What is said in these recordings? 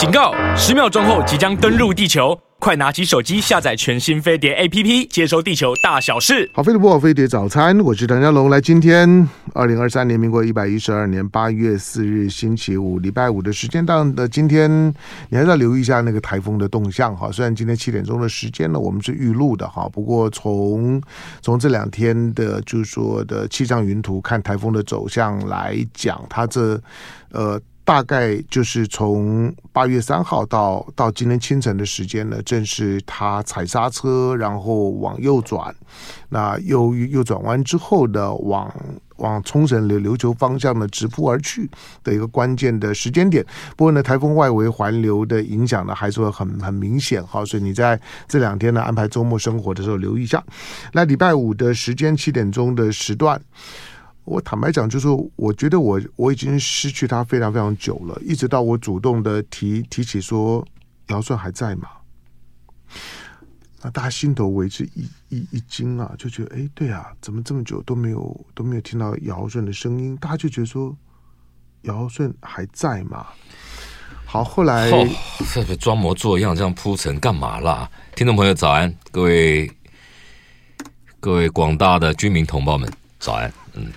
警告！十秒钟后即将登陆地球，快拿起手机下载全新飞碟 APP，接收地球大小事。好，飞碟播飞碟早餐，我是唐家龙。来，今天二零二三年民国一百一十二年八月四日星期五，礼拜五的时间到的今天，你还是要留意一下那个台风的动向哈。虽然今天七点钟的时间呢，我们是预录的哈，不过从从这两天的，就是说的气象云图看台风的走向来讲，它这呃。大概就是从八月三号到到今天清晨的时间呢，正是他踩刹车，然后往右转，那右右转弯之后呢，往往冲绳的琉球方向呢直扑而去的一个关键的时间点。不过呢，台风外围环流的影响呢，还是会很很明显哈，所以你在这两天呢安排周末生活的时候留意一下。那礼拜五的时间七点钟的时段。我坦白讲，就是我觉得我我已经失去他非常非常久了，一直到我主动的提提起说姚顺还在吗？那大家心头为之一一一惊啊，就觉得哎，对啊，怎么这么久都没有都没有听到姚顺的声音？大家就觉得说姚顺还在吗？好，后来哦，这个装模作样这样铺陈干嘛啦？听众朋友早安，各位各位广大的军民同胞们早安，嗯。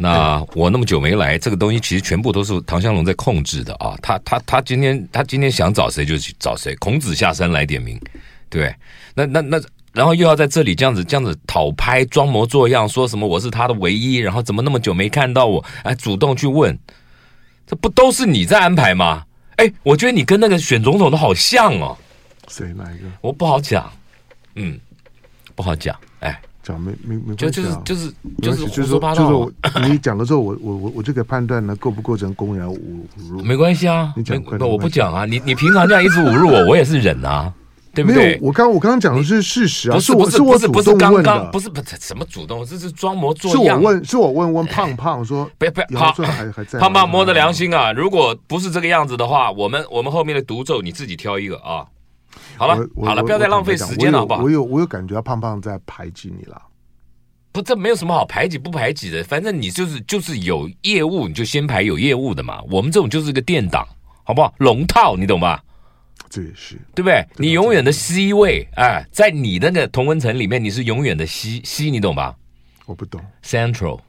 那我那么久没来，这个东西其实全部都是唐香龙在控制的啊！他他他今天他今天想找谁就去找谁，孔子下山来点名，对，那那那，然后又要在这里这样子这样子讨拍，装模作样，说什么我是他的唯一，然后怎么那么久没看到我，哎，主动去问，这不都是你在安排吗？哎，我觉得你跟那个选总统的好像哦。谁哪一个？我不好讲，嗯，不好讲，哎。讲没没没关系、啊、就就是就是就是就是说就是我你讲了之后，我我我我就可以判断呢，构不构成公然侮辱？没关系啊，你讲，我不讲啊。你你平常这样一直侮辱我，我也是忍啊，对不对？我刚我刚刚讲的是事实啊，不是不是不是不是刚刚不是不是什么主动，这是装模作样。是我问是我问问胖胖说，不要不要，胖 胖胖摸着良心啊，如果不是这个样子的话，我们我们后面的独奏你自己挑一个啊。好了好了，不要再浪费时间了，好不好？我有我有感觉胖胖在排挤你了。不，这没有什么好排挤不排挤的，反正你就是就是有业务，你就先排有业务的嘛。我们这种就是个垫档，好不好？龙套，你懂吧？这也是对不对？你永远的 C 位，哎，在你那个同温层里面，你是永远的 C C，你懂吧？我不懂。Central。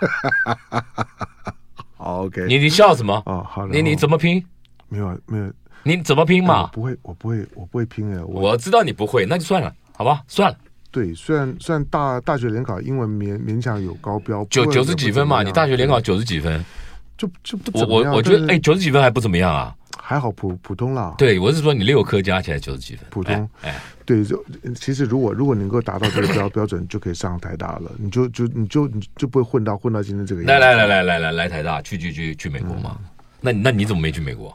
好，OK。你你笑什么？哦，好。你你怎么拼？没有没有。你怎么拼嘛？我不会，我不会，我不会拼哎。我知道你不会，那就算了，好吧？算了。对，虽然虽然大大学联考英文勉勉强有高标，九九十几分嘛，你大学联考九十几分，就就不怎么样。我我觉得哎，九十几分还不怎么样啊，还好普普通啦。对，我是说你六科加起来九十几分，普通。哎，对，就其实如果如果能够达到这个标 标准，就可以上台大了，你就就你就你就不会混到混到今天这个样子。来来来来来来来台大，去去去去美国嘛？那那你怎么没去美国？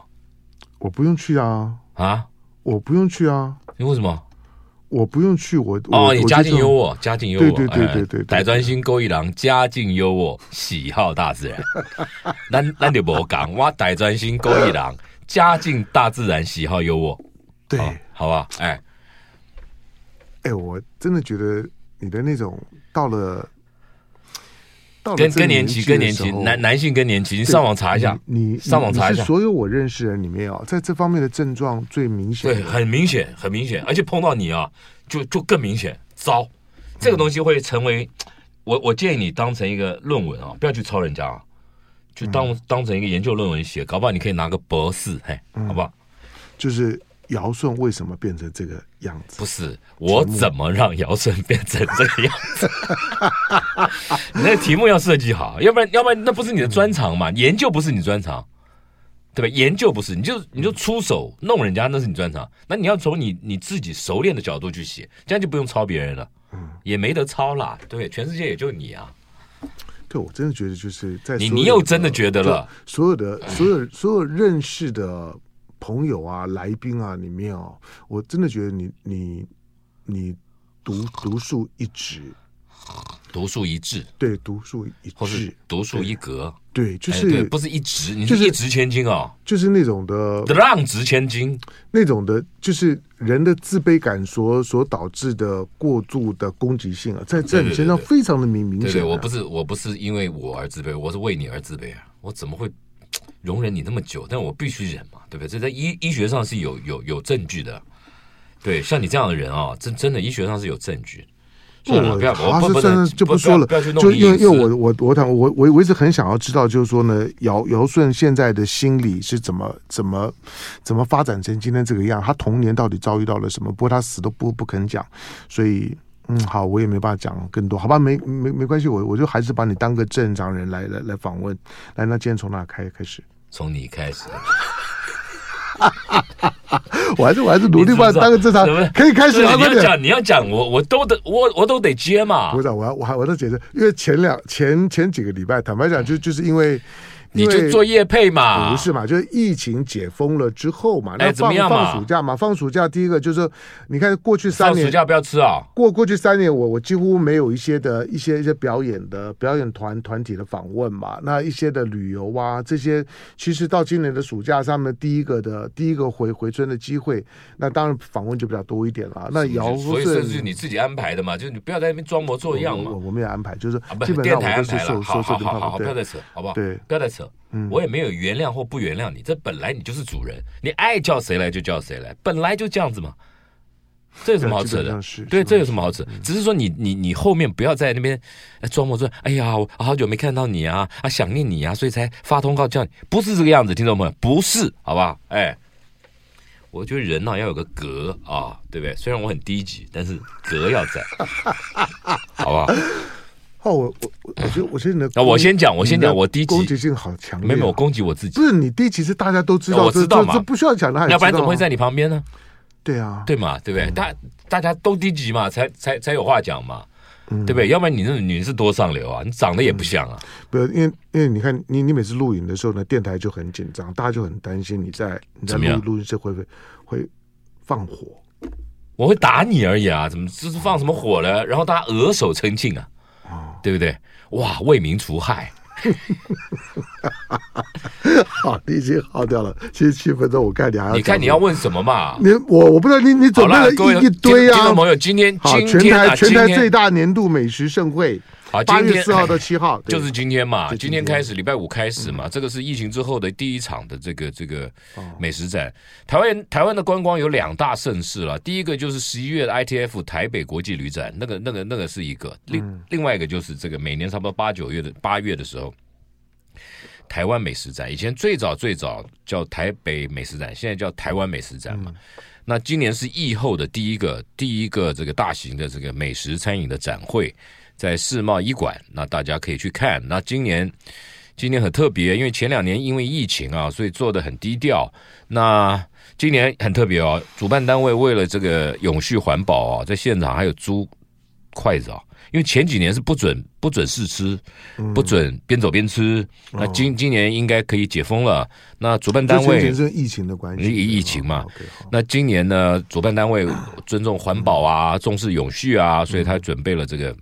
我不用去啊啊！我不用去啊！你为什么？我不用去，我哦，你家境优渥，家境优渥，对对对对对，大专心勾一郎，家境优渥，喜好大自然。咱咱就不讲，我大专心勾一郎，家境大自然，喜好优渥。对，好吧，哎，哎，我真的觉得你的那种到了。更更年期，更年期，男男性更年期，你上网查一下，你上网查一下，所有我认识的人里面啊，在这方面的症状最明显，对，很明显，很明显，而且碰到你啊，就就更明显，糟，这个东西会成为我，我建议你当成一个论文啊，不要去抄人家啊，就当当成一个研究论文写，搞不好你可以拿个博士，嘿，好不好？就是。姚顺为什么变成这个样子？不是我怎么让尧舜变成这个样子？你那题目要设计好，要不然要不然那不是你的专长嘛？研究不是你专长，对吧？研究不是，你就你就出手弄人家，那是你专长。那你要从你你自己熟练的角度去写，这样就不用抄别人了，嗯，也没得抄啦。对，全世界也就你啊。对，我真的觉得就是在你你又真的觉得了，所有的所有所有认识的。朋友啊，来宾啊，里面哦，我真的觉得你你你独独树一帜，独树一帜，对，独树一帜，独树一格，对，就是不是一掷，你就是一掷千金哦，就是那种的浪掷千金，那种的，就是人的自卑感所所导致的过度的攻击性啊，在在你身上非常的明明显。对，我不是我不是因为我而自卑，我是为你而自卑啊，我怎么会？容忍你那么久，但我必须忍嘛，对不对？这在医医学上是有有有证据的。对，像你这样的人啊，真真的医学上是有证据。不，他是真的就不说了，就因为因为我我我讲我我我一直很想要知道，就是说呢，姚姚顺现在的心理是怎么怎么怎么发展成今天这个样？他童年到底遭遇到了什么？不过他死都不不肯讲，所以嗯，好，我也没办法讲更多，好吧？没没没关系，我我就还是把你当个正常人来来来访问。来，那今天从哪开开始？从你开始。我还是我还是努力把当个正常，可以开始了。你要讲，你要讲，我我都得我我都得接嘛。不是，我要我还我都解释，因为前两前前几个礼拜，坦白讲，就就是因为。你就做业配嘛？不是嘛？就是疫情解封了之后嘛？那放放暑假嘛？放暑假第一个就是，你看过去三年，放暑假不要吃啊！过过去三年，我我几乎没有一些的一些一些表演的表演团团体的访问嘛。那一些的旅游啊，这些其实到今年的暑假上面第一个的第一个回回春的机会，那当然访问就比较多一点了。那姚所以这是你自己安排的嘛？就是你不要在那边装模作样嘛。我我没有安排，就是基本上我都是收收收好好好，不要再扯，好不好？对，不要再扯。嗯，我也没有原谅或不原谅你，这本来你就是主人，你爱叫谁来就叫谁来，本来就这样子嘛，这有什么好扯的？对，这有什么好扯？只是说你你你后面不要在那边装模作样，哎呀，我好久没看到你啊，啊想念你啊，所以才发通告叫你，不是这个样子，听众朋友，不是，好吧？哎，我觉得人呢要有个格啊，对不对？虽然我很低级，但是格要在，好不好？哦，我我我觉得我觉得你的啊，我先讲，我先讲，我低级攻击性好强烈，没有我攻击我自己，不是你低级是大家都知道，我知道嘛，这不需要讲的，要不然怎么会在你旁边呢？对啊，对嘛，对不对？大大家都低级嘛，才才才有话讲嘛，对不对？要不然你那女是多上流啊，你长得也不像啊，不是因为因为你看你你每次录影的时候呢，电台就很紧张，大家就很担心你在你在录录音室会不会会放火？我会打你而已啊，怎么这是放什么火了？然后大家额手称庆啊，对不对？哇，为民除害，好，你已经耗掉了。七十七分钟，我看你还要，你看你要问什么嘛？你我我不知道，你你准备了一一堆啊。听众朋友，今天今天全台全台最大年度美食盛会。好，八月四号到七号就是今天嘛，今天开始，礼拜五开始嘛，这个是疫情之后的第一场的这个这个美食展。台湾台湾的观光有两大盛事了，第一个就是十一月的 ITF 台北国际旅展，那个那个那个是一个，另另外一个就是这个每年差不多八九月的八月的时候，台湾美食展，以前最早最早叫台北美食展，现在叫台湾美食展嘛。那今年是疫后的第一个第一个这个大型的这个美食餐饮的展会。在世贸医馆，那大家可以去看。那今年，今年很特别，因为前两年因为疫情啊，所以做的很低调。那今年很特别哦，主办单位为了这个永续环保啊，在现场还有租筷子啊，因为前几年是不准不准试吃，不准边走边吃。那今今年应该可以解封了。那主办单位是疫情的关系，疫情嘛。那今年呢，主办单位尊重环保啊，重视永续啊，所以他准备了这个。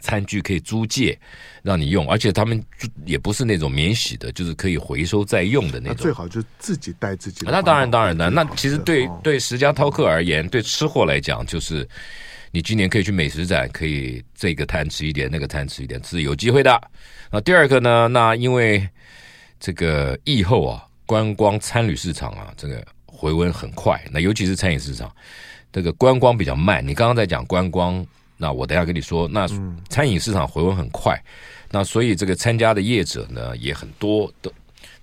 餐具可以租借，让你用，而且他们也不是那种免洗的，就是可以回收再用的那种。最好就自己带自己的。那当然，当然的。那其实对对十家饕客而言，对吃货来讲，就是你今年可以去美食展，可以这个摊吃一点，那个摊吃一点，是有机会的。那第二个呢？那因为这个疫后啊，观光餐旅市场啊，这个回温很快。那尤其是餐饮市场，这个观光比较慢。你刚刚在讲观光。那我等下跟你说，那餐饮市场回温很快，嗯、那所以这个参加的业者呢也很多的，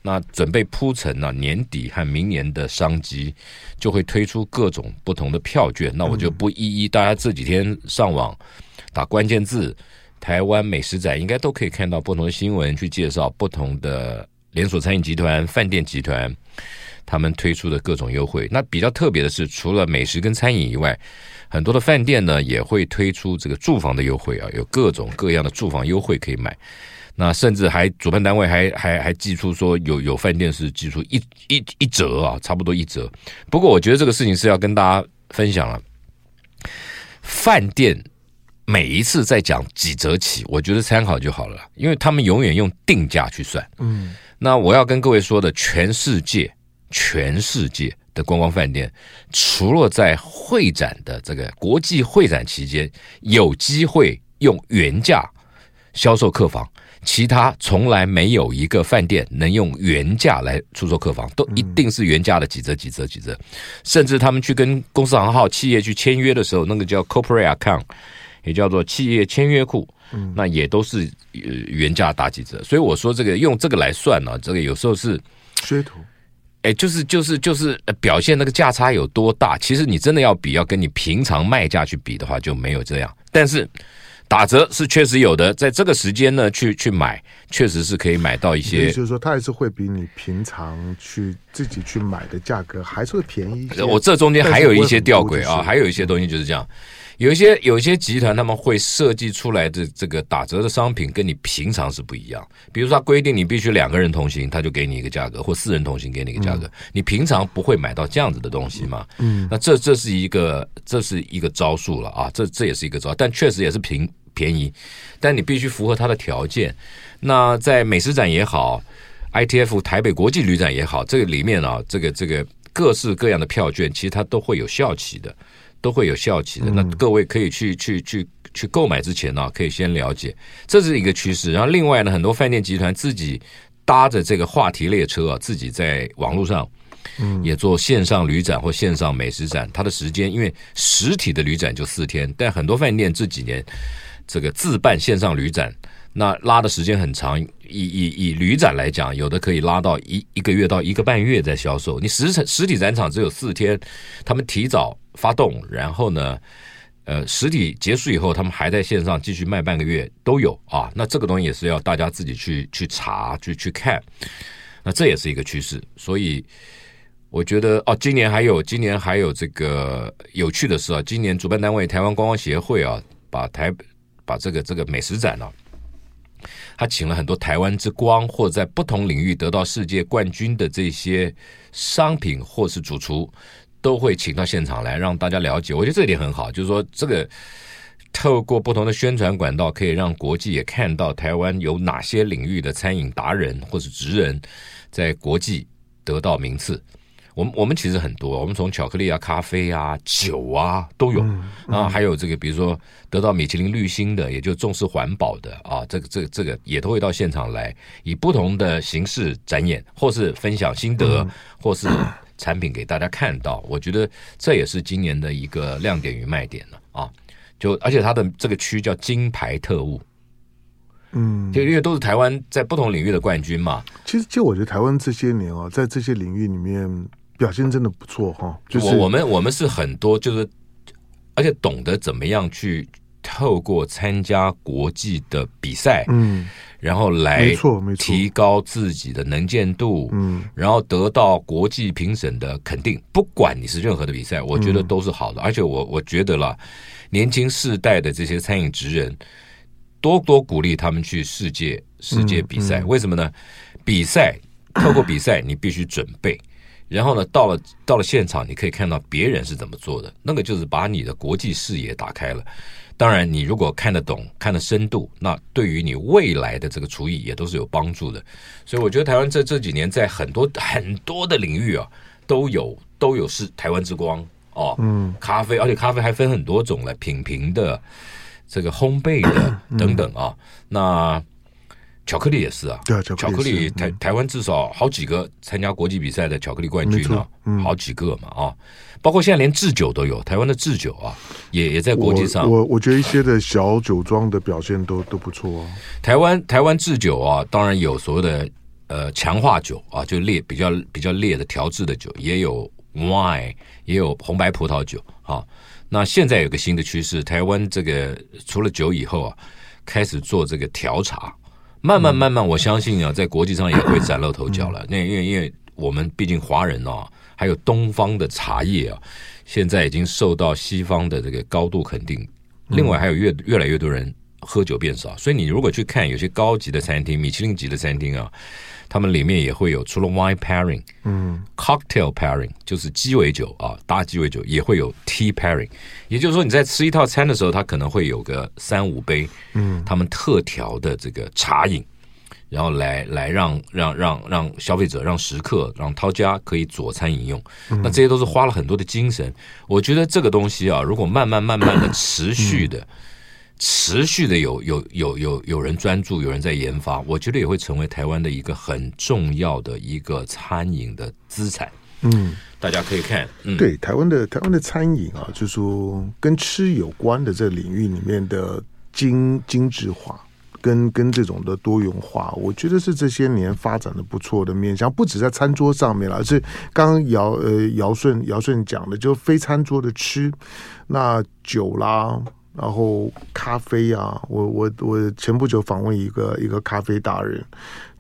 那准备铺陈呢年底和明年的商机，就会推出各种不同的票券。那我就不一一，大家这几天上网打关键字“台湾美食展”，应该都可以看到不同的新闻去介绍不同的连锁餐饮集团、饭店集团他们推出的各种优惠。那比较特别的是，除了美食跟餐饮以外，很多的饭店呢也会推出这个住房的优惠啊，有各种各样的住房优惠可以买。那甚至还主办单位还还还寄出说有有饭店是寄出一一一折啊，差不多一折。不过我觉得这个事情是要跟大家分享了。饭店每一次在讲几折起，我觉得参考就好了，因为他们永远用定价去算。嗯，那我要跟各位说的，全世界，全世界。的观光饭店，除了在会展的这个国际会展期间有机会用原价销售客房，其他从来没有一个饭店能用原价来出售客房，都一定是原价的几折几折几折，甚至他们去跟公司行号企业去签约的时候，那个叫 corporate account，也叫做企业签约库，那也都是原价打几折。所以我说这个用这个来算呢，这个有时候是噱头。哎，就是就是就是表现那个价差有多大？其实你真的要比，要跟你平常卖价去比的话，就没有这样。但是打折是确实有的，在这个时间呢，去去买，确实是可以买到一些。就是说，它还是会比你平常去自己去买的价格还是会便宜一些。我这中间还有一些吊诡啊，还有一些东西就是这样。有一些有一些集团他们会设计出来的这个打折的商品跟你平常是不一样，比如说他规定你必须两个人同行，他就给你一个价格，或四人同行给你一个价格，你平常不会买到这样子的东西嘛？嗯，那这这是一个这是一个招数了啊，这这也是一个招，但确实也是平便宜，但你必须符合他的条件。那在美食展也好，ITF 台北国际旅展也好，这个里面啊，这个这个各式各样的票券，其实它都会有效期的。都会有效期的，那各位可以去去去去购买之前呢，可以先了解，这是一个趋势。然后另外呢，很多饭店集团自己搭着这个话题列车啊，自己在网络上，嗯，也做线上旅展或线上美食展。它的时间，因为实体的旅展就四天，但很多饭店这几年这个自办线上旅展，那拉的时间很长。以以以旅展来讲，有的可以拉到一一个月到一个半月在销售。你实实体展场只有四天，他们提早。发动，然后呢，呃，实体结束以后，他们还在线上继续卖半个月都有啊。那这个东西也是要大家自己去去查去去看，那这也是一个趋势。所以我觉得哦，今年还有今年还有这个有趣的是啊，今年主办单位台湾观光协会啊，把台把这个这个美食展呢、他请了很多台湾之光或者在不同领域得到世界冠军的这些商品或是主厨。都会请到现场来让大家了解，我觉得这一点很好，就是说这个透过不同的宣传管道，可以让国际也看到台湾有哪些领域的餐饮达人或是职人，在国际得到名次。我们我们其实很多，我们从巧克力啊、咖啡啊、酒啊都有，啊，还有这个比如说得到米其林绿星的，也就重视环保的啊，这个这个这个也都会到现场来，以不同的形式展演，或是分享心得，或是。产品给大家看到，我觉得这也是今年的一个亮点与卖点了啊！就而且它的这个区叫金牌特务，嗯，就因为都是台湾在不同领域的冠军嘛。其实，就我觉得台湾这些年啊，在这些领域里面表现真的不错哈。就是我我们我们是很多，就是而且懂得怎么样去透过参加国际的比赛，嗯。然后来提高自己的能见度，嗯，然后得到国际评审的肯定。不管你是任何的比赛，我觉得都是好的。而且我我觉得啦，年轻世代的这些餐饮职人，多多鼓励他们去世界世界比赛。为什么呢？比赛透过比赛，你必须准备。然后呢，到了到了现场，你可以看到别人是怎么做的，那个就是把你的国际视野打开了。当然，你如果看得懂、看得深度，那对于你未来的这个厨艺也都是有帮助的。所以，我觉得台湾这这几年在很多很多的领域啊，都有都有是台湾之光哦。嗯，咖啡，而且咖啡还分很多种了，品评的、这个烘焙的等等啊。那巧克力也是啊，对，巧克力台台湾至少好几个参加国际比赛的巧克力冠军啊，好几个嘛啊。包括现在连制酒都有，台湾的制酒啊，也也在国际上。我我，我觉得一些的小酒庄的表现都都不错啊。台湾台湾制酒啊，当然有所谓的呃强化酒啊，就烈比较比较烈的调制的酒，也有 wine，也有红白葡萄酒啊。那现在有个新的趋势，台湾这个除了酒以后啊，开始做这个调茶，慢慢慢慢，我相信啊，在国际上也会崭露头角了。那因为因为我们毕竟华人啊。还有东方的茶叶啊，现在已经受到西方的这个高度肯定。另外，还有越越来越多人喝酒变少，所以你如果去看有些高级的餐厅、米其林级的餐厅啊，他们里面也会有除了 wine pairing，嗯，cocktail pairing 就是鸡尾酒啊，搭鸡尾酒也会有 tea pairing。也就是说，你在吃一套餐的时候，它可能会有个三五杯，嗯，他们特调的这个茶饮。然后来来让让让让消费者、让食客、让饕家可以佐餐饮用，那这些都是花了很多的精神。我觉得这个东西啊，如果慢慢慢慢的持续的持续的有有有有有人专注，有人在研发，我觉得也会成为台湾的一个很重要的一个餐饮的资产。嗯，大家可以看，嗯、对台湾的台湾的餐饮啊，就是说跟吃有关的这领域里面的精精致化。跟跟这种的多元化，我觉得是这些年发展的不错的面向，不止在餐桌上面了，而是刚刚姚呃姚顺姚顺讲的，就非餐桌的吃，那酒啦，然后咖啡啊，我我我前不久访问一个一个咖啡达人。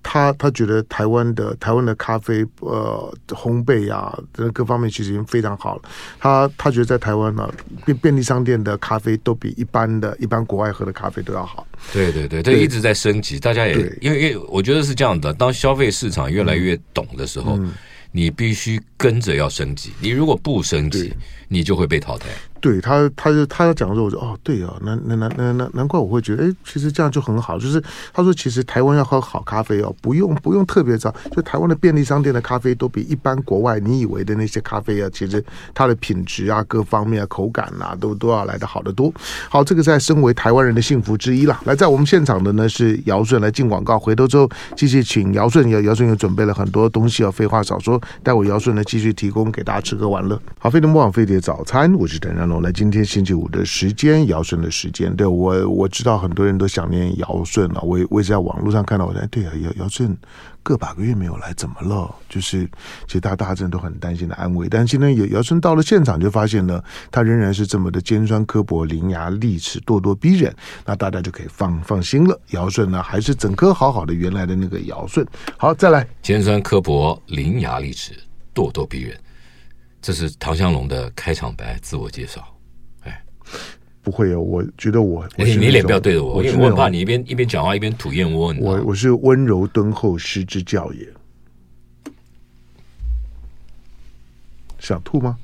他他觉得台湾的台湾的咖啡呃烘焙啊，这各方面其实已经非常好了。他他觉得在台湾呢、啊，便便利商店的咖啡都比一般的一般国外喝的咖啡都要好。对对对，这一直在升级。大家也因为因为我觉得是这样的，当消费市场越来越懂的时候，嗯、你必须跟着要升级。你如果不升级，你就会被淘汰。对他，他就他要讲的时候，我说哦，对啊，难难难难难难怪我会觉得，哎，其实这样就很好。就是他说，其实台湾要喝好咖啡哦，不用不用特别早，就台湾的便利商店的咖啡都比一般国外你以为的那些咖啡啊，其实它的品质啊、各方面啊、口感啊，都都要来得好得多。好，这个在身为台湾人的幸福之一了。来，在我们现场的呢是姚顺来进广告，回头之后继续请姚顺，姚姚顺又准备了很多东西啊，废话少说，待会姚顺呢继续提供给大家吃喝玩乐。好，飞碟魔网飞碟早餐，我是邓然龙，来今天星期五的时间，姚顺的时间，对我我知道很多人都想念姚顺啊，我我也在网络上看到，我说对啊，姚姚顺个把个月没有来，怎么了？就是其实大大家都很担心的安慰，但是今天姚姚顺到了现场，就发现呢，他仍然是这么的尖酸刻薄、伶牙俐齿、咄咄逼人，那大家就可以放放心了。姚顺呢，还是整颗好好的原来的那个姚顺。好，再来，尖酸刻薄、伶牙俐齿、咄咄逼人，这是唐香龙的开场白自我介绍。不会哦，我觉得我，我你你脸不要对着我，我因为我怕你一边一边讲话一边吐燕窝。我我是温柔敦厚，失之教也。想吐吗？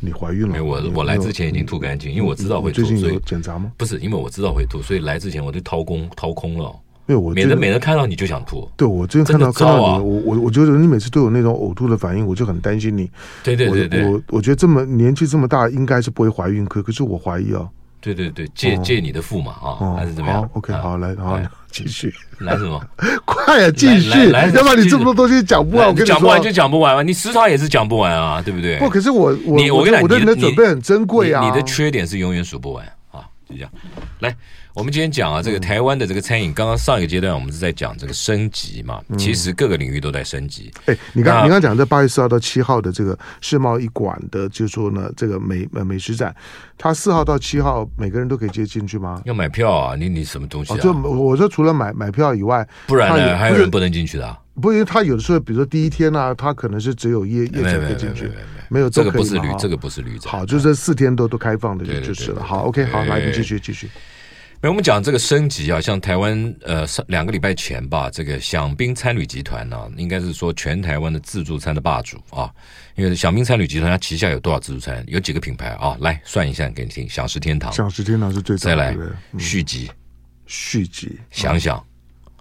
你怀孕了？没有，我我来之前已经吐干净，因为我知道会吐。最近有检查吗？不是，因为我知道会吐，所以来之前我就掏空掏空了。没有，我免得每次看到你就想吐。对，我最近看到看到你，我我我觉得你每次都有那种呕吐的反应，我就很担心你。对对对对，我我觉得这么年纪这么大，应该是不会怀孕，可可是我怀疑啊。对对对，借借你的腹嘛啊，还是怎么样？OK，好，来，好，继续。来什么？快啊，继续！来，要不然你这么多东西讲不完，我跟你说，讲不完就讲不完嘛。你时常也是讲不完啊，对不对？不，可是我我你我跟你讲，我对你的准备很珍贵啊。你的缺点是永远数不完啊，就这样。来。我们今天讲啊，这个台湾的这个餐饮，刚刚上一个阶段我们是在讲这个升级嘛，其实各个领域都在升级。哎，你刚你刚讲这八月四号到七号的这个世贸一馆的，就是说呢，这个美呃美食展，它四号到七号每个人都可以接进去吗？要买票啊？你你什么东西啊？就我说除了买买票以外，不然呢？还有人不能进去的啊？不，因为他有的时候，比如说第一天呢，他可能是只有夜夜场可以进去，没有这个不是旅，这个不是旅展。好，就这四天都都开放的，就就是了。好，OK，好，来，你继续继续。那我们讲这个升级啊，像台湾呃上两个礼拜前吧，这个享宾餐旅集团呢、啊，应该是说全台湾的自助餐的霸主啊。因为享宾餐旅集团它旗下有多少自助餐？有几个品牌啊？来算一下给你听：享食天堂，享食天堂是最再来嗯、续集，续集，想想，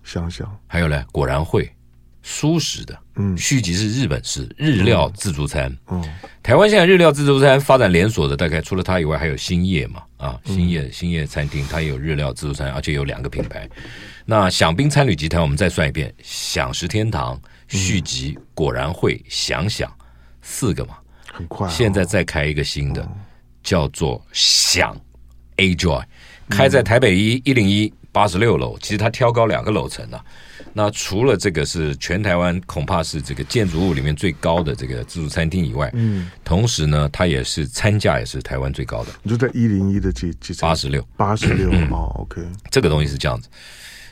想想，还有呢，果然会。舒适的，嗯，续集是日本式日料自助餐，嗯，台湾现在日料自助餐发展连锁的，大概除了它以外，还有兴业嘛，啊，兴业兴业餐厅，它也有日料自助餐，而且有两个品牌。那享宾餐旅集团，我们再算一遍：享食天堂、续集、果然会、想想，四个嘛，很快。现在再开一个新的，叫做享 Ajoy，开在台北一一零一八十六楼，其实它挑高两个楼层啊。那除了这个是全台湾恐怕是这个建筑物里面最高的这个自助餐厅以外，嗯，同时呢，它也是餐价也是台湾最高的。你就在一零一的几几层？八十六，八十六 哦，OK。这个东西是这样子，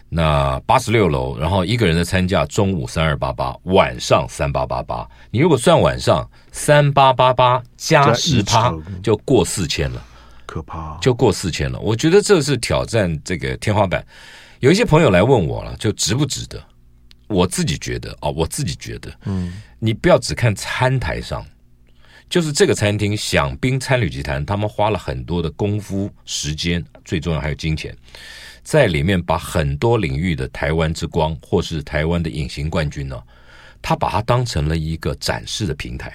那八十六楼，然后一个人的餐价中午三二八八，晚上三八八八。你如果算晚上三八八八加十趴，就过四千了，可怕，就过四千了。我觉得这是挑战这个天花板。有一些朋友来问我了，就值不值得？我自己觉得哦，我自己觉得，嗯，你不要只看餐台上，就是这个餐厅享宾餐旅集团，他们花了很多的功夫、时间，最重要还有金钱，在里面把很多领域的台湾之光，或是台湾的隐形冠军呢，他把它当成了一个展示的平台。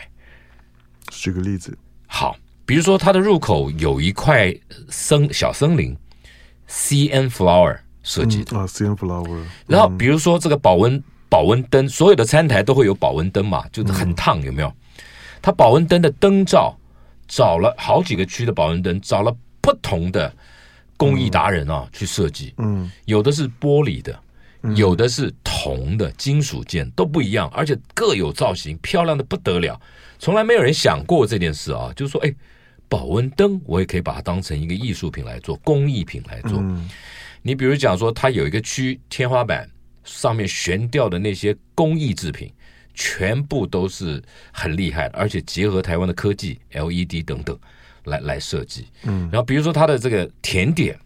举个例子，好，比如说它的入口有一块森小森林。CN Flower 设计的啊，CN Flower。然后比如说这个保温保温灯，所有的餐台都会有保温灯嘛，就是很烫，有没有？它保温灯的灯罩找了好几个区的保温灯，找了不同的工艺达人啊去设计。嗯，有的是玻璃的，有的是铜的金属件，都不一样，而且各有造型，漂亮的不得了。从来没有人想过这件事啊，就是说，哎。保温灯，我也可以把它当成一个艺术品来做，工艺品来做。嗯、你比如讲说，它有一个区天花板上面悬吊的那些工艺制品，全部都是很厉害的，而且结合台湾的科技，LED 等等来来设计。嗯，然后比如说它的这个甜点，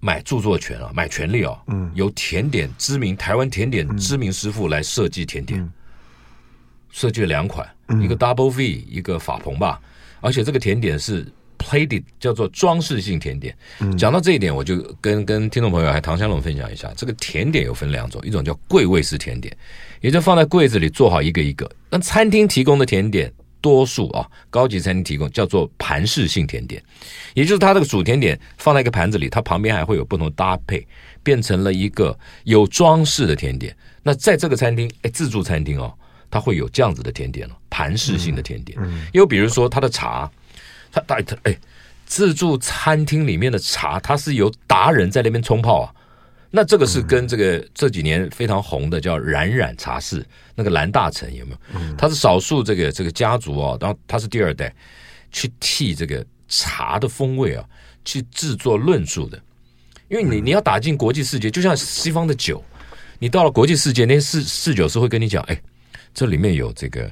买著作权啊，买权利啊，嗯，由甜点知名台湾甜点知名师傅来设计甜点，嗯、设计了两款，嗯、一个 Double V，一个法鹏吧。而且这个甜点是 plated，叫做装饰性甜点。讲到这一点，我就跟跟听众朋友还唐香龙分享一下，这个甜点有分两种，一种叫柜位式甜点，也就放在柜子里做好一个一个。那餐厅提供的甜点，多数啊，高级餐厅提供叫做盘式性甜点，也就是它这个主甜点放在一个盘子里，它旁边还会有不同搭配，变成了一个有装饰的甜点。那在这个餐厅，哎，自助餐厅哦。它会有这样子的甜点了，盘式性的甜点。嗯，又比如说它的茶，它它哎，自助餐厅里面的茶，它是由达人在那边冲泡啊。那这个是跟这个这几年非常红的叫冉冉茶室，那个蓝大成有没有？他是少数这个这个家族哦，然后他是第二代去替这个茶的风味啊去制作论述的，因为你你要打进国际世界，就像西方的酒，你到了国际世界，那些侍侍酒师会跟你讲，哎。这里面有这个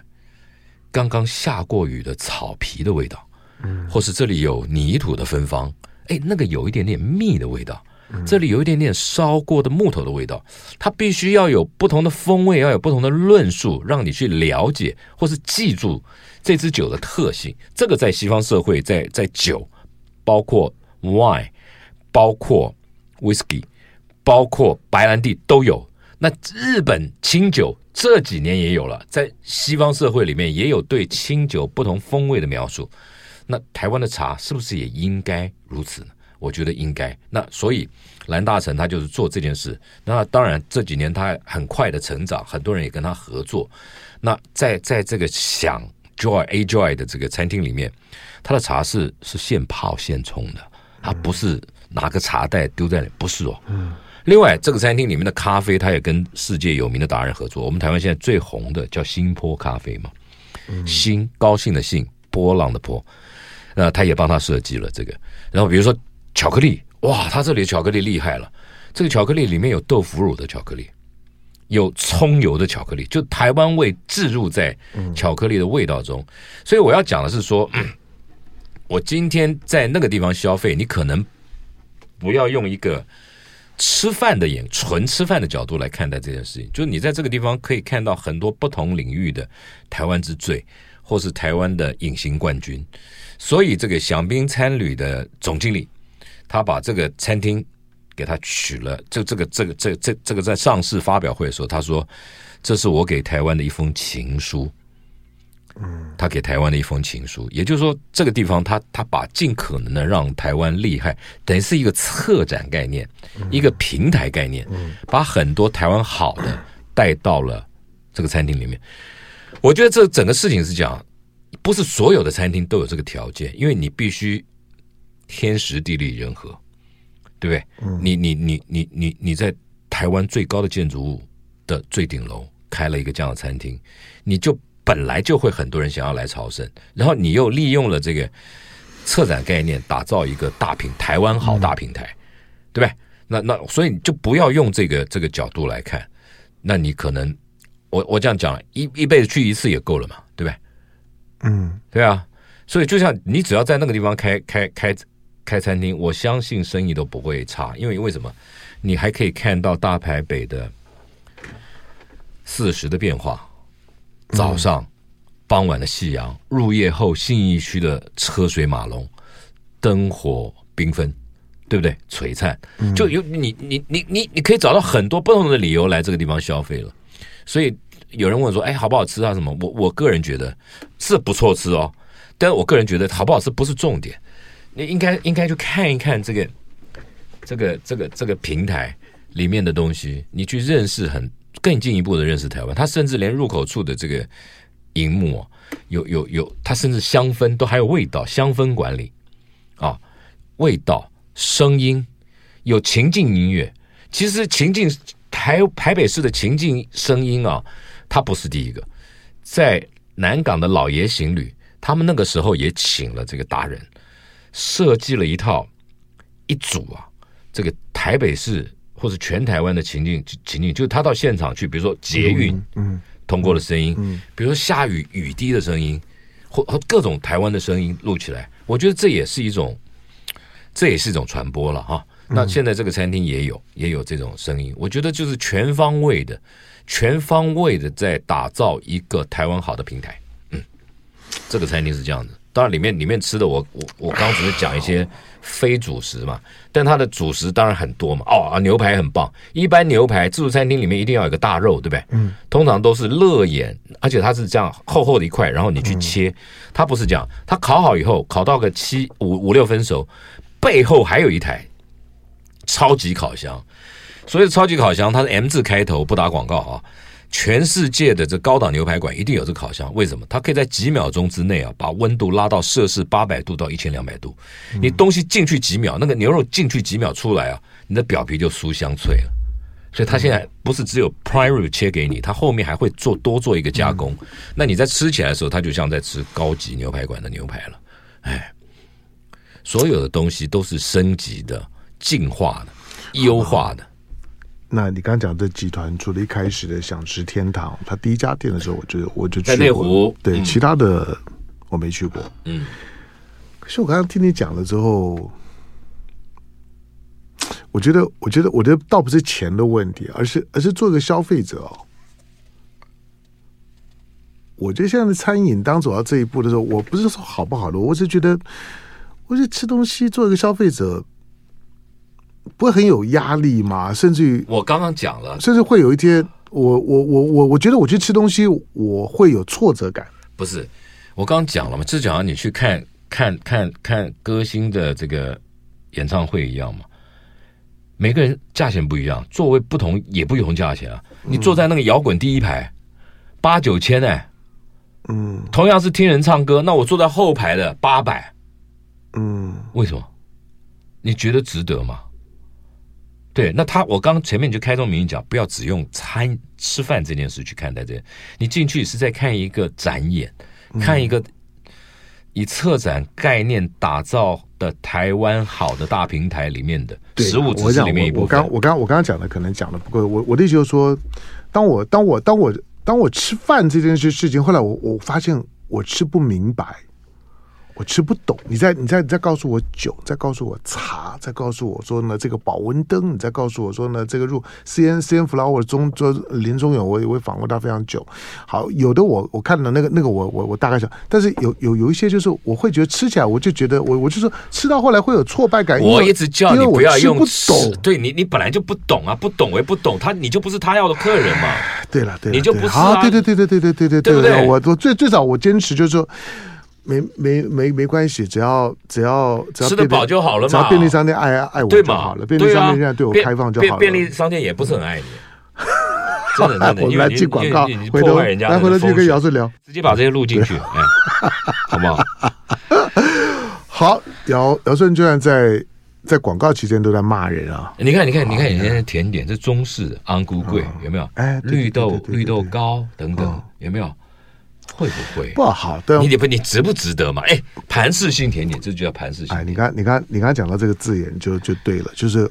刚刚下过雨的草皮的味道，嗯，或是这里有泥土的芬芳，哎，那个有一点点蜜的味道，这里有一点点烧过的木头的味道，它必须要有不同的风味，要有不同的论述，让你去了解或是记住这支酒的特性。这个在西方社会，在在酒，包括 wine，包括 whisky，包括白兰地都有。那日本清酒。这几年也有了，在西方社会里面也有对清酒不同风味的描述。那台湾的茶是不是也应该如此呢？我觉得应该。那所以蓝大成他就是做这件事。那当然这几年他很快的成长，很多人也跟他合作。那在在这个享 Joy A Joy 的这个餐厅里面，他的茶是是现泡现冲的，他不是拿个茶袋丢在里，不是哦。嗯。另外，这个餐厅里面的咖啡，它也跟世界有名的达人合作。我们台湾现在最红的叫新坡咖啡嘛，新高兴的兴，波浪的波，那他也帮他设计了这个。然后比如说巧克力，哇，他这里巧克力厉害了，这个巧克力里面有豆腐乳的巧克力，有葱油的巧克力，就台湾味置入在巧克力的味道中。所以我要讲的是说，我今天在那个地方消费，你可能不要用一个。吃饭的眼，纯吃饭的角度来看待这件事情，就是你在这个地方可以看到很多不同领域的台湾之最，或是台湾的隐形冠军。所以，这个享宾餐旅的总经理，他把这个餐厅给他取了，这这个这个这这这个在上市发表会的时候，他说：“这是我给台湾的一封情书。”嗯，他给台湾的一封情书，也就是说，这个地方他他把尽可能的让台湾厉害，等于是一个策展概念，一个平台概念，把很多台湾好的带到了这个餐厅里面。我觉得这整个事情是讲，不是所有的餐厅都有这个条件，因为你必须天时地利人和，对不对？你你你你你你在台湾最高的建筑物的最顶楼开了一个这样的餐厅，你就。本来就会很多人想要来朝圣，然后你又利用了这个策展概念，打造一个大平台湾好大平台，嗯、对不对？那那所以你就不要用这个这个角度来看，那你可能我我这样讲，一一辈子去一次也够了嘛，对不对？嗯，对啊。所以就像你只要在那个地方开开开开餐厅，我相信生意都不会差，因为为什么？你还可以看到大台北的四十的变化。早上、傍晚的夕阳，入夜后信义区的车水马龙，灯火缤纷，对不对？璀璨，就有你你你你你可以找到很多不同的理由来这个地方消费了。所以有人问说：“哎，好不好吃啊？什么？”我我个人觉得是不错吃哦，但是我个人觉得好不好吃不是重点，你应该应该去看一看这个这个这个这个平台里面的东西，你去认识很更进一步的认识台湾。他甚至连入口处的这个荧幕、啊，有有有，他甚至香氛都还有味道，香氛管理啊，味道、声音，有情境音乐。其实情境台台北市的情境声音啊，它不是第一个，在南港的老爷行旅，他们那个时候也请了这个达人，设计了一套一组啊，这个台北市或者全台湾的情境情境，就是他到现场去，比如说捷运，嗯，通过的声音，嗯，比如说下雨雨滴的声音，或或各种台湾的声音录起来，我觉得这也是一种，这也是一种传播了哈。那现在这个餐厅也有也有这种声音，我觉得就是全方位的、全方位的在打造一个台湾好的平台。嗯，这个餐厅是这样子。当然里面里面吃的我我我刚只是讲一些非主食嘛，但它的主食当然很多嘛。哦啊，牛排很棒。一般牛排自助餐厅里面一定要有个大肉，对不对？嗯。通常都是肋眼，而且它是这样厚厚的一块，然后你去切，它不是这样，它烤好以后烤到个七五五六分熟，背后还有一台。超级烤箱，所以超级烤箱它是 M 字开头，不打广告啊。全世界的这高档牛排馆一定有这烤箱，为什么？它可以在几秒钟之内啊，把温度拉到摄氏八百度到一千两百度。你东西进去几秒，那个牛肉进去几秒出来啊，你的表皮就酥香脆了。所以它现在不是只有 prime rib 切给你，它后面还会做多做一个加工。那你在吃起来的时候，它就像在吃高级牛排馆的牛排了。哎，所有的东西都是升级的。进化的、优化的。那你刚讲这集团，除了一开始的想吃天堂，他第一家店的时候，我就我就去过。在内湖，对，嗯、其他的我没去过。嗯。可是我刚刚听你讲了之后，我觉得，我觉得，我觉得倒不是钱的问题，而是，而是做一个消费者哦。我觉得现在的餐饮当走到这一步的时候，我不是说好不好的，我是觉得，我觉得吃东西做一个消费者。不会很有压力吗？甚至于我刚刚讲了，甚至会有一天，我我我我我觉得我去吃东西，我会有挫折感。不是，我刚刚讲了嘛，就讲你去看看看看歌星的这个演唱会一样嘛。每个人价钱不一样，座位不同也不同价钱啊。你坐在那个摇滚第一排，八九千哎，嗯，同样是听人唱歌，那我坐在后排的八百，嗯，为什么？你觉得值得吗？对，那他我刚前面就开宗明义讲，不要只用餐吃饭这件事去看待这，你进去是在看一个展演，嗯、看一个以策展概念打造的台湾好的大平台里面的食物，只是里面一部分。我刚我刚我刚刚讲的可能讲的不够，我我的意思就是说，当我当我当我当我吃饭这件事事情，后来我我发现我吃不明白。我吃不懂，你再你再你再告诉我酒，再告诉我茶，再告诉我说呢这个保温灯，你再告诉我说呢这个入 C N C N Flower 中中林中勇，我我访问他非常久。好，有的我我看了那个那个我我我大概想，但是有有有一些就是我会觉得吃起来我就觉得我我就说吃到后来会有挫败感。我一直叫你不要用不懂，对你你本来就不懂啊，不懂我也不懂他，你就不是他要的客人嘛。对了对了，你就不是啊，对对对对对对对对对对，我我最最早我坚持就是说。没没没没关系，只要只要只要吃得饱就好了嘛。只要便利商店爱爱我就好了，便利商店现在对我开放就好了。便利商店也不是很爱你，真的真的。我们来进广告，回头来回头去跟姚顺聊，直接把这些录进去，哎，好不好？好，姚姚顺居然在在广告期间都在骂人啊！你看，你看，你看，你看甜点，这中式的安菇贵有没有？哎，绿豆绿豆糕等等有没有？会不会不好？对，你不你值不值得嘛？哎，盘式性甜点，这就叫盘式性。哎，你看，你看，你刚才讲到这个字眼就就对了，就是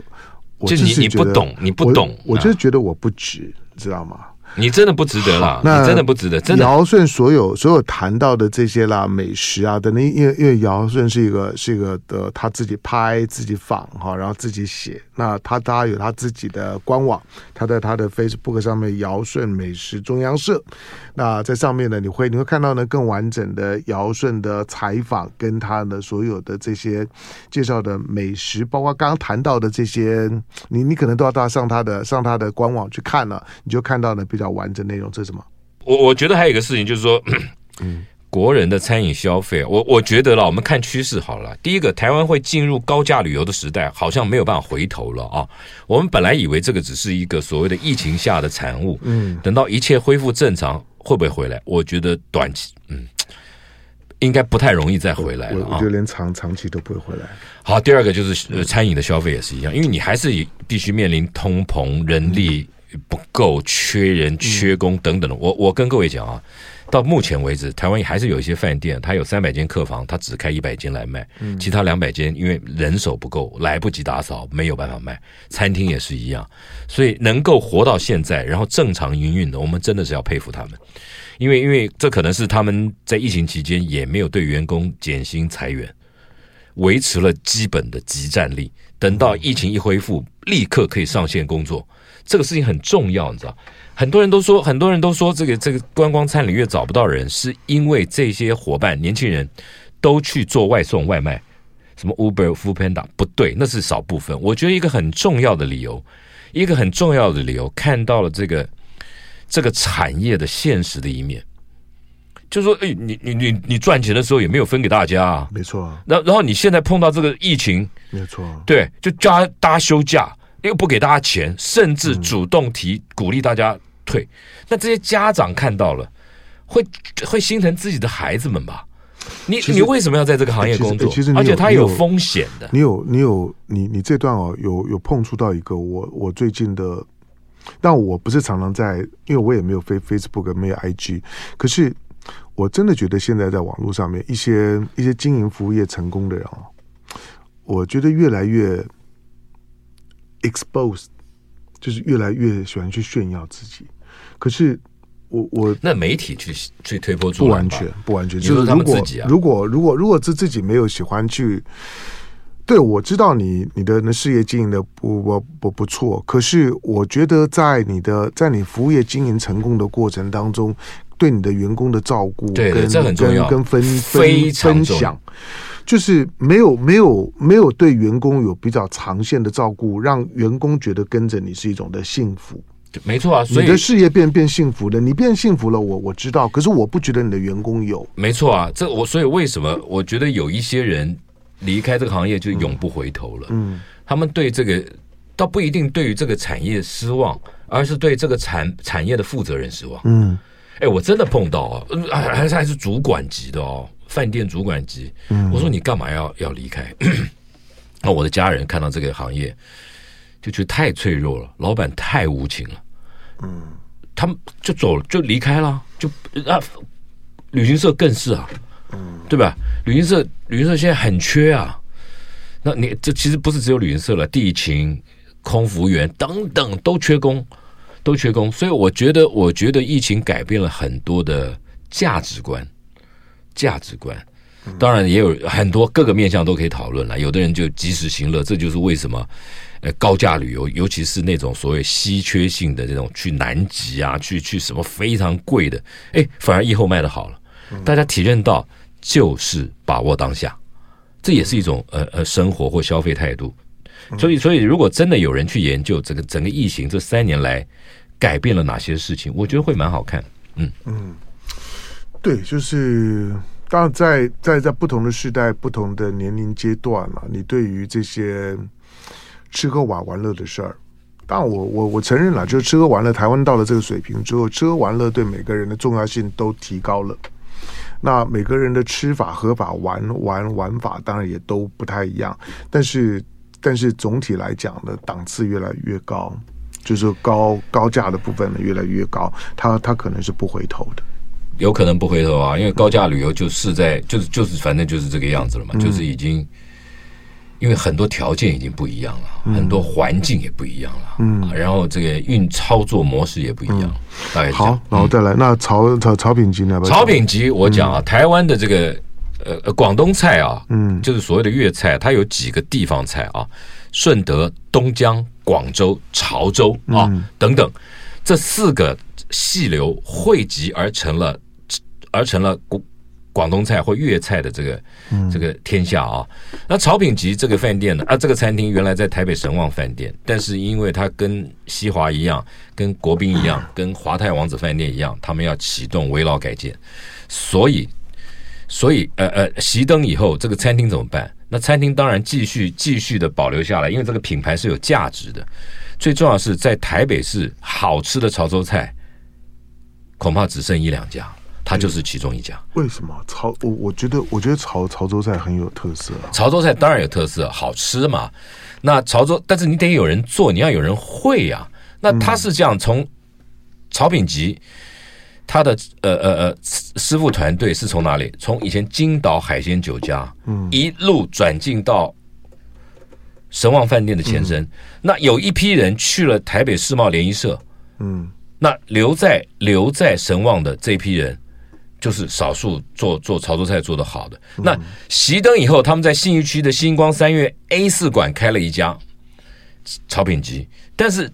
我就你你不懂，你不懂，我就是觉得我不值，知道吗？你真的不值得啦，你真的不值得。真的，尧舜所有所有谈到的这些啦，美食啊等等，因为因为尧舜是一个是一个的，他自己拍自己仿哈，然后自己写。那他他有他自己的官网，他在他的 Facebook 上面，尧舜美食中央社。那在上面呢，你会你会看到呢更完整的尧舜的采访，跟他的所有的这些介绍的美食，包括刚刚谈到的这些，你你可能都要到上他的上他的官网去看了，你就看到了比较完整内容。这是什么？我我觉得还有一个事情就是说，嗯，国人的餐饮消费，我我觉得了，我们看趋势好了。第一个，台湾会进入高价旅游的时代，好像没有办法回头了啊。我们本来以为这个只是一个所谓的疫情下的产物，嗯，等到一切恢复正常，会不会回来？我觉得短期，嗯，应该不太容易再回来了啊。我觉得连长长期都不会回来。好，第二个就是呃，餐饮的消费也是一样，因为你还是必须面临通膨、人力不够、缺人、缺工等等的。我我跟各位讲啊。到目前为止，台湾还是有一些饭店，它有三百间客房，它只开一百间来卖，其他两百间因为人手不够，来不及打扫，没有办法卖。餐厅也是一样，所以能够活到现在，然后正常营运的，我们真的是要佩服他们，因为因为这可能是他们在疫情期间也没有对员工减薪裁员，维持了基本的集战力，等到疫情一恢复，立刻可以上线工作，这个事情很重要，你知道。很多人都说，很多人都说，这个这个观光餐饮业找不到人，是因为这些伙伴年轻人都去做外送外卖，什么 Uber、Foodpanda，不对，那是少部分。我觉得一个很重要的理由，一个很重要的理由，看到了这个这个产业的现实的一面，就是说，哎，你你你你赚钱的时候也没有分给大家啊，没错。然然后你现在碰到这个疫情，没错，对，就加大家休假，又不给大家钱，甚至主动提鼓励大家。退，那这些家长看到了，会会心疼自己的孩子们吧？你你为什么要在这个行业工作？其实，而且它有风险的。你有你有你你这段哦，有有碰触到一个我我最近的，但我不是常常在，因为我也没有 Facebook 没有 IG，可是我真的觉得现在在网络上面一些一些经营服务业成功的人哦，我觉得越来越 exposed，就是越来越喜欢去炫耀自己。可是我我那媒体去去推波助澜，不完全不完全，就是如果自己啊。如果如果如果自自己没有喜欢去，对，我知道你你的那事业经营的不不不不错。可是我觉得在你的在你服务业经营成功的过程当中，对你的员工的照顾，对，跟这很重要，跟分分分享，就是没有没有没有对员工有比较长线的照顾，让员工觉得跟着你是一种的幸福。没错啊，所以你的事业变变幸福了，你变幸福了，我我知道，可是我不觉得你的员工有。没错啊，这我所以为什么我觉得有一些人离开这个行业就永不回头了？嗯，他们对这个倒不一定对于这个产业失望，而是对这个产产业的负责人失望。嗯，哎，我真的碰到啊，还是还是主管级的哦，饭店主管级。嗯，我说你干嘛要要离开？那我的家人看到这个行业。就觉得太脆弱了，老板太无情了，嗯，他们就走了，就离开了，就啊，旅行社更是啊，嗯，对吧？旅行社，旅行社现在很缺啊，那你这其实不是只有旅行社了，地勤、空服员等等都缺工，都缺工，所以我觉得，我觉得疫情改变了很多的价值观，价值观，当然也有很多各个面向都可以讨论了，有的人就及时行乐，这就是为什么。呃，高价旅游，尤其是那种所谓稀缺性的这种去南极啊，去去什么非常贵的，哎，反而疫后卖的好了。大家体认到就是把握当下，这也是一种呃呃生活或消费态度。所以，所以如果真的有人去研究这个整个疫情这三年来改变了哪些事情，我觉得会蛮好看。嗯嗯，对，就是当然在在在不同的时代、不同的年龄阶段嘛，你对于这些。吃喝玩玩乐的事儿，但我我我承认了，就是吃喝玩乐，台湾到了这个水平之后，吃喝玩乐对每个人的重要性都提高了。那每个人的吃法、喝法、玩玩玩法，当然也都不太一样。但是，但是总体来讲呢，档次越来越高，就是高高价的部分呢越来越高，它它可能是不回头的，有可能不回头啊，因为高价旅游就是在就是就是反正就是这个样子了嘛，嗯、就是已经。因为很多条件已经不一样了，嗯、很多环境也不一样了，嗯，然后这个运操作模式也不一样。嗯、大概好，然后再来，嗯、那潮潮潮品级呢？潮品级，我讲啊，嗯、台湾的这个呃广东菜啊，嗯，就是所谓的粤菜，它有几个地方菜啊，顺德、东江、广州、潮州啊、嗯、等等，这四个细流汇集而成了，而成了广广东菜或粤菜的这个这个天下啊，那潮品集这个饭店呢啊，这个餐厅原来在台北神旺饭店，但是因为它跟西华一样，跟国宾一样，跟华泰王子饭店一样，他们要启动围老改建，所以所以呃呃，熄灯以后，这个餐厅怎么办？那餐厅当然继续继续的保留下来，因为这个品牌是有价值的。最重要的是在台北市好吃的潮州菜，恐怕只剩一两家，它就是其中一家。为什么潮？我我觉得我觉得潮潮州菜很有特色啊。潮州菜当然有特色，好吃嘛。那潮州，但是你得有人做，你要有人会呀、啊。那他是这样，从潮品吉，他的呃呃呃师傅团队是从哪里？从以前金岛海鲜酒家，嗯，一路转进到神旺饭店的前身。那有一批人去了台北世贸联谊社，嗯，那留在留在神旺的这批人，就是少数做做潮州菜做的好的。那熄灯以后，他们在信义区的星光三月 A 四馆开了一家潮品集，但是。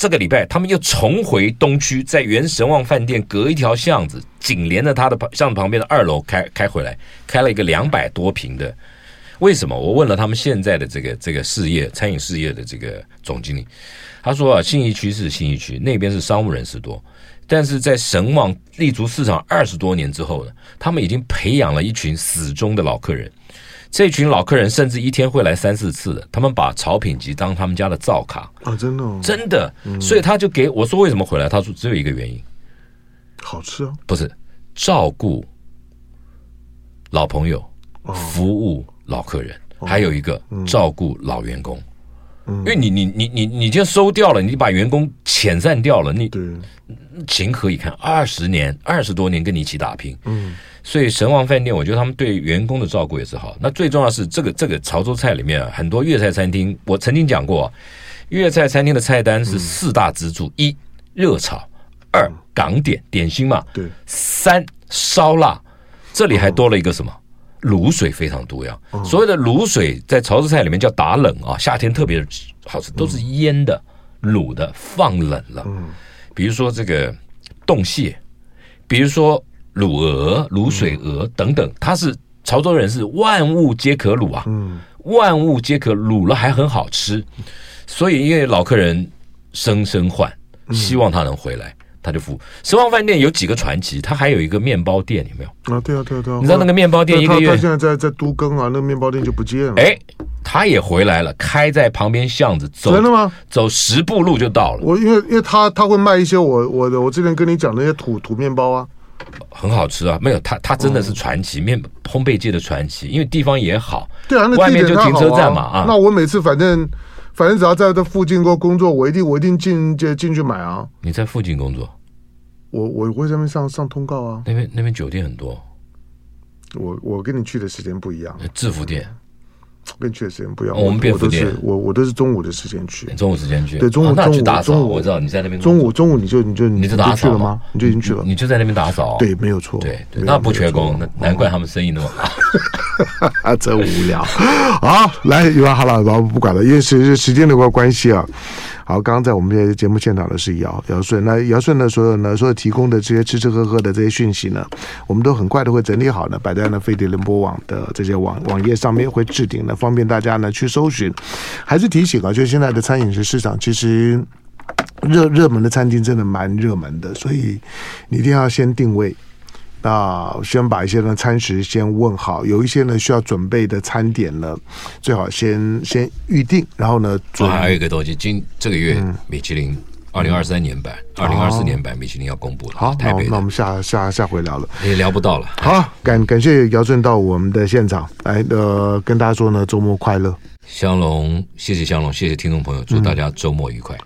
这个礼拜，他们又重回东区，在原神旺饭店隔一条巷子，紧连着他的巷子旁边的二楼开开回来，开了一个两百多平的。为什么？我问了他们现在的这个这个事业餐饮事业的这个总经理，他说啊，信义区是信义区，那边是商务人士多，但是在神旺立足市场二十多年之后呢，他们已经培养了一群死忠的老客人。这群老客人甚至一天会来三四次的，他们把曹品集当他们家的灶卡。啊，真的，哦，真的，所以他就给我说为什么回来？他说只有一个原因，好吃啊，不是照顾老朋友，服务老客人，还有一个照顾老员工，因为你你你你你就收掉了，你把员工遣散掉了，你情何以堪？二十年二十多年跟你一起打拼，嗯。所以神王饭店，我觉得他们对员工的照顾也是好。那最重要的是这个这个潮州菜里面啊，很多粤菜餐厅，我曾经讲过，粤菜餐厅的菜单是四大支柱：一热炒，二港点点心嘛，对，三烧腊，这里还多了一个什么？卤水非常多呀。所谓的卤水在潮州菜里面叫打冷啊，夏天特别好吃，都是腌的、卤的，放冷了。比如说这个冻蟹，比如说。卤鹅、卤水鹅等等，他是潮州人，是万物皆可卤啊，嗯，万物皆可卤了还很好吃，所以因为老客人声声唤，希望他能回来，他就付。神旺饭店有几个传奇，他还有一个面包店，有没有？啊，对啊，对啊，对啊，你知道那个面包店一个月，他现在在在都更啊，那个面包店就不见了。哎，他也回来了，开在旁边巷子，走真的吗？走十步路就到了。我因为因为他他会卖一些我我的我之前跟你讲那些土土面包啊。很好吃啊，没有它它真的是传奇，面烘焙界的传奇，因为地方也好，对啊，那外面就停车站嘛啊。那我每次反正反正只要在这附近过工作，我一定我一定进进进去买啊。你在附近工作？我我会在那边上上通告啊。那边那边酒店很多。我我跟你去的时间不一样。制服店。跟去的时间不一样，我们我都是，我我都是中午的时间去，中午时间去，对，中午中午中午我知道你在那边，中午中午你就你就你就打扫。了吗？你就已经去了，你就在那边打扫，对，没有错，对，那不缺工，那难怪他们生意那么 好，啊，真无聊，好，来，有啊，好了，老不管了，因为时时间的关关系啊。好，刚刚在我们这节目现场的是姚姚顺，那姚顺呢，所有呢，所有提供的这些吃吃喝喝的这些讯息呢，我们都很快的会整理好呢，摆在呢飞碟联播网的这些网网页上面，会置顶呢，方便大家呢去搜寻。还是提醒啊，就现在的餐饮食市场，其实热热门的餐厅真的蛮热门的，所以你一定要先定位。那先把一些呢餐食先问好，有一些呢需要准备的餐点呢，最好先先预定，然后呢，还有一个东西，今这个月米其林二零二三年版、二零二四年版米其林要公布了。好，台北那，那我们下下下回聊了，也聊不到了。好，感感谢姚顺到我们的现场来，呃，跟大家说呢，周末快乐。香龙，谢谢香龙，谢谢听众朋友，祝大家周末愉快。